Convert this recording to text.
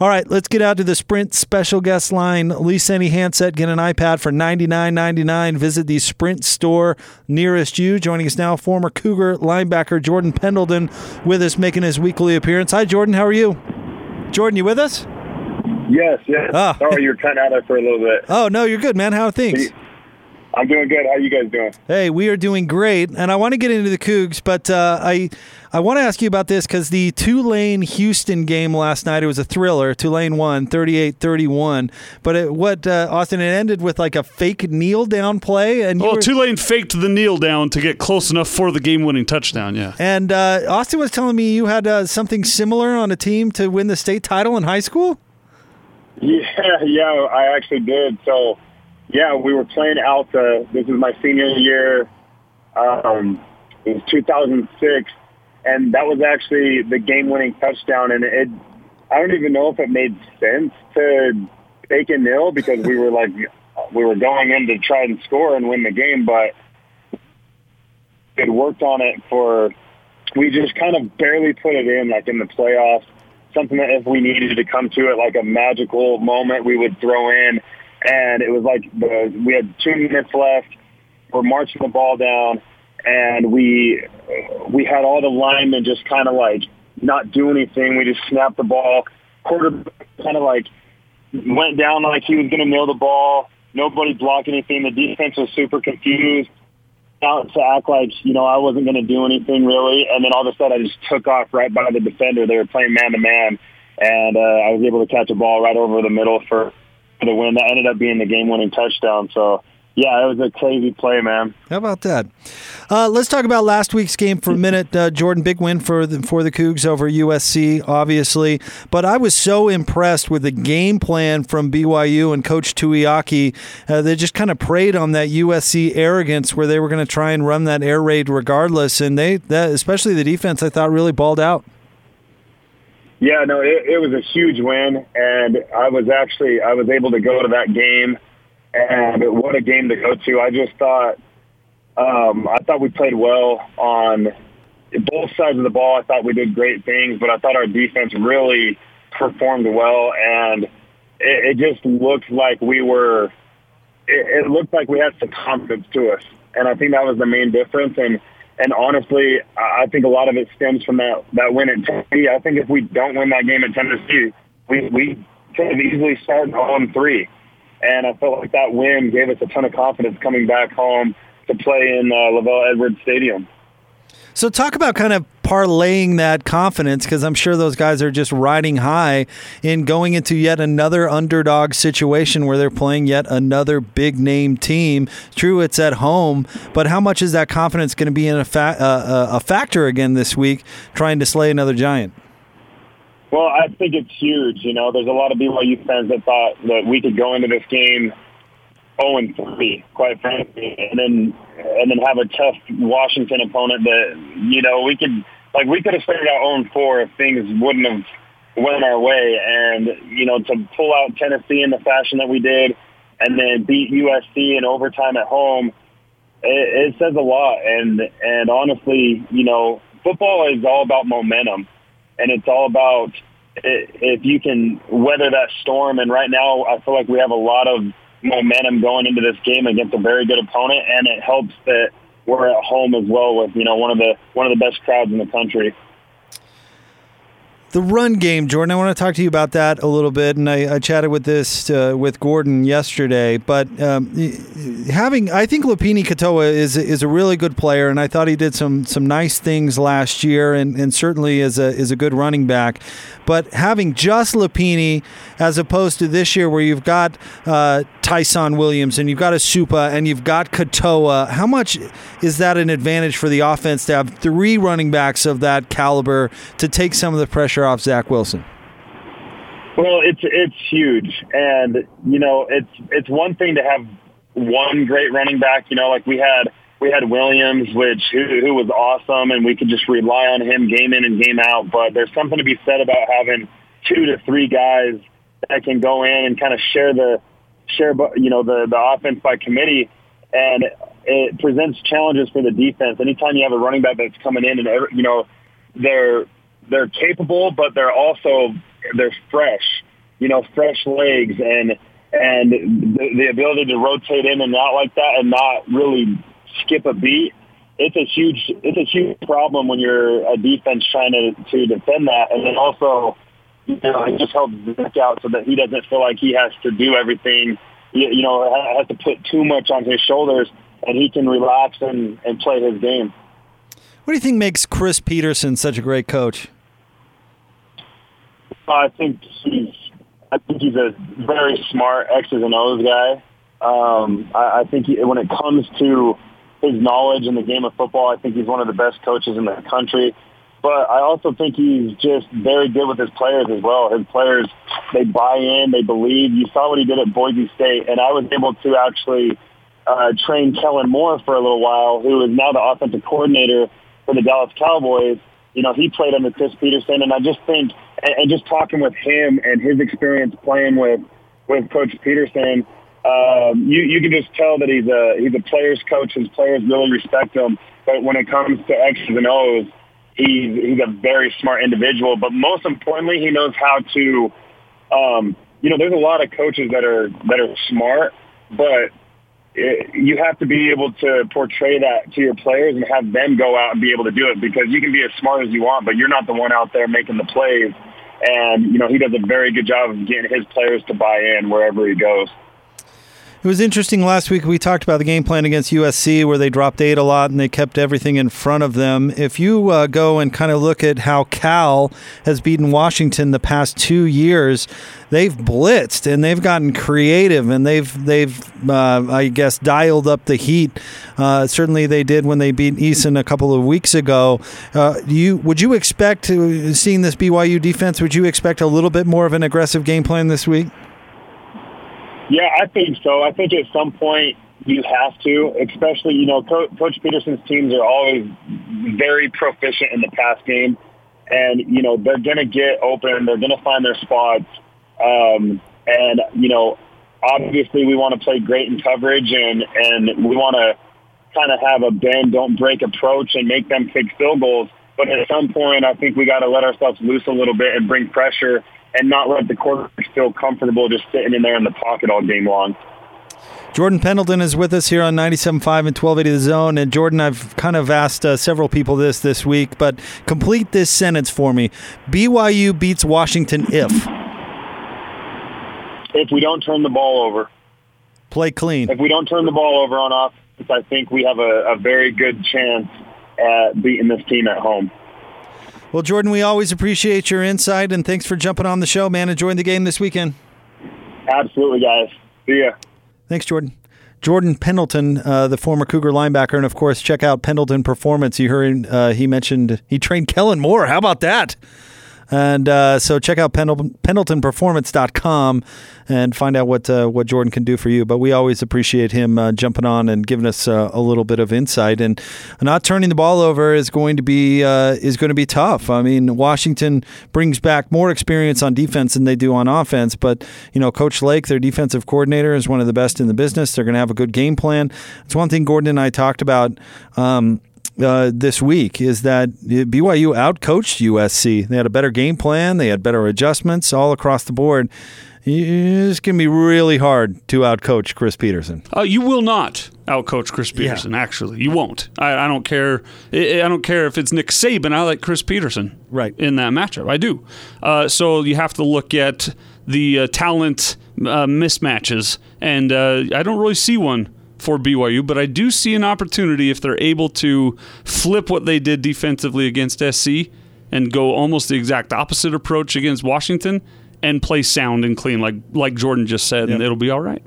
All right, let's get out to the Sprint special guest line. Lease any handset, get an iPad for ninety nine ninety nine. Visit the Sprint store nearest you. Joining us now, former Cougar linebacker Jordan Pendleton with us, making his weekly appearance. Hi, Jordan. How are you? Jordan, you with us? Yes, yes. Oh. Sorry, you're kind of out there for a little bit. Oh no, you're good, man. How are things? I'm doing good. How are you guys doing? Hey, we are doing great, and I want to get into the Cougs, but uh, I I want to ask you about this because the Tulane Houston game last night it was a thriller. Tulane won 38-31, but it, what uh, Austin it ended with like a fake kneel down play, and you Well, were- Tulane faked the kneel down to get close enough for the game winning touchdown. Yeah. and uh, Austin was telling me you had uh, something similar on a team to win the state title in high school. Yeah, yeah, I actually did. So, yeah, we were playing Alta. This is my senior year. Um, it was 2006, and that was actually the game-winning touchdown. And it, I don't even know if it made sense to take a nil because we were like, we were going in to try and score and win the game, but it worked on it for. We just kind of barely put it in, like in the playoffs something that if we needed to come to it like a magical moment, we would throw in. And it was like the, we had two minutes left. We're marching the ball down, and we we had all the linemen just kind of like not do anything. We just snapped the ball. Quarter kind of like went down like he was going to nail the ball. Nobody blocked anything. The defense was super confused out to act like, you know, I wasn't going to do anything really. And then all of a sudden I just took off right by the defender. They were playing man to man. And uh, I was able to catch a ball right over the middle for, for the win. That ended up being the game winning touchdown. So, yeah, it was a crazy play, man. How about that? Uh, let's talk about last week's game for a minute. Uh, Jordan, big win for the, for the Cougs over USC, obviously. But I was so impressed with the game plan from BYU and Coach Tuiaki. Uh, they just kind of preyed on that USC arrogance where they were going to try and run that air raid regardless. And they, that, especially the defense, I thought really balled out. Yeah, no, it, it was a huge win, and I was actually I was able to go to that game, and what a game to go to! I just thought um, I thought we played well on both sides of the ball. I thought we did great things, but I thought our defense really performed well, and it, it just looked like we were. It, it looked like we had some confidence to us, and I think that was the main difference. And and honestly, I think a lot of it stems from that that win at Tennessee. I think if we don't win that game at Tennessee, we we could have easily started on three. And I felt like that win gave us a ton of confidence coming back home to play in uh, LaVell Edwards Stadium. So talk about kind of parlaying that confidence because I'm sure those guys are just riding high in going into yet another underdog situation where they're playing yet another big name team. True, it's at home, but how much is that confidence going to be in a, fa- uh, a factor again this week, trying to slay another giant? Well, I think it's huge. You know, there's a lot of BYU fans that thought that we could go into this game 0 and 3, quite frankly, and then and then have a tough Washington opponent that you know we could like we could have started out 0 4 if things wouldn't have went our way, and you know to pull out Tennessee in the fashion that we did, and then beat USC in overtime at home, it, it says a lot. And and honestly, you know, football is all about momentum, and it's all about if you can weather that storm. And right now, I feel like we have a lot of momentum going into this game against a very good opponent, and it helps that we're at home as well with you know one of the one of the best crowds in the country. The run game, Jordan. I want to talk to you about that a little bit, and I, I chatted with this uh, with Gordon yesterday. But um, having, I think Lopini Katoa is is a really good player, and I thought he did some some nice things last year, and, and certainly is a is a good running back. But having just Lopini as opposed to this year, where you've got uh, Ty'Son Williams and you've got Esukpa and you've got Katoa, how much is that an advantage for the offense to have three running backs of that caliber to take some of the pressure off Zach Wilson? Well, it's it's huge, and you know it's it's one thing to have one great running back. You know, like we had we had Williams, which who, who was awesome, and we could just rely on him game in and game out. But there's something to be said about having two to three guys that can go in and kind of share the share you know the the offense by committee, and it presents challenges for the defense. Anytime you have a running back that's coming in and every, you know they're they're capable, but they're also they're fresh, you know, fresh legs and and the, the ability to rotate in and out like that and not really skip a beat. It's a huge it's a huge problem when you're a defense trying to to defend that, and then also you know it just helps Zach out so that he doesn't feel like he has to do everything. You, you know, has to put too much on his shoulders, and he can relax and and play his game. What do you think makes Chris Petersen such a great coach? I think he's I think he's a very smart X's and O's guy. Um, I, I think he, when it comes to his knowledge in the game of football, I think he's one of the best coaches in the country. But I also think he's just very good with his players as well. His players, they buy in, they believe. You saw what he did at Boise State, and I was able to actually uh, train Kellen Moore for a little while, who is now the offensive coordinator for the Dallas Cowboys. You know, he played under Chris Petersen, and I just think, and, and just talking with him and his experience playing with with Coach Petersen, um, you you can just tell that he's a he's a players coach. His players really respect him. But when it comes to X's and O's, he's he's a very smart individual. But most importantly, he knows how to. Um, you know, there's a lot of coaches that are that are smart, but it, you have to be able to portray that to your players and have them go out and be able to do it because you can be as smart as you want, but you're not the one out there making the plays. And you know, he does a very good job of getting his players to buy in wherever he goes. It was interesting last week. We talked about the game plan against USC where they dropped eight a lot and they kept everything in front of them. If you uh, go and kind of look at how Cal has beaten Washington the past two years, they've blitzed and they've gotten creative and they've they've uh, I guess dialed up the heat. Uh, certainly they did when they beat Eason a couple of weeks ago. Uh, you would you expect to seeing this BYU defense? Would you expect a little bit more of an aggressive game plan this week? Yeah, I think so. I think at some point you have to, especially, you know, Co- Coach Petersen's teams are always very proficient in the pass game. And, you know, they're going to get open. They're going to find their spots. Um, and, you know, obviously we want to play great in coverage and, and we want to kind of have a bend, don't break approach and make them kick field goals. But at some point, I think we got to let ourselves loose a little bit and bring pressure and not let the quarterback feel comfortable just sitting in there in the pocket all game long. Jordan Pendleton is with us here on 97.5 and 1280 The Zone. And Jordan, I've kind of asked uh, several people this this week, but complete this sentence for me. BYU beats Washington if? If we don't turn the ball over. Play clean. If we don't turn the ball over on offense, I think we have a, a very good chance at beating this team at home. Well, Jordan, we always appreciate your insight, and thanks for jumping on the show, man. Enjoying the game this weekend. Absolutely, guys. See ya. Thanks, Jordan. Jordan Pendleton, uh, the former Cougar linebacker, and of course, check out Pendleton Performance. You heard uh, he mentioned he trained Kellen Moore. How about that? And uh, so check out Pendleton, pendletonperformance.com and find out what uh, what Jordan can do for you. But we always appreciate him uh, jumping on and giving us uh, a little bit of insight. And not turning the ball over is going to be uh, is going to be tough. I mean, Washington brings back more experience on defense than they do on offense. But you know, Coach Lake, their defensive coordinator, is one of the best in the business. They're going to have a good game plan. It's one thing Gordon and I talked about. Um, uh, this week is that BYU outcoached USC. They had a better game plan, they had better adjustments all across the board. It's going to be really hard to outcoach Chris Petersen. Uh, you will not outcoach Chris Petersen. Yeah. Actually, you won't. I, I, don't care. I don't care if it's Nick Saban. I like Chris Petersen. Right in that matchup, I do. Uh, so you have to look at the uh, talent uh, mismatches, and uh, I don't really see one for BYU, but I do see an opportunity if they're able to flip what they did defensively against SC and go almost the exact opposite approach against Washington and play sound and clean like like Jordan just said, yep. and it'll be all right.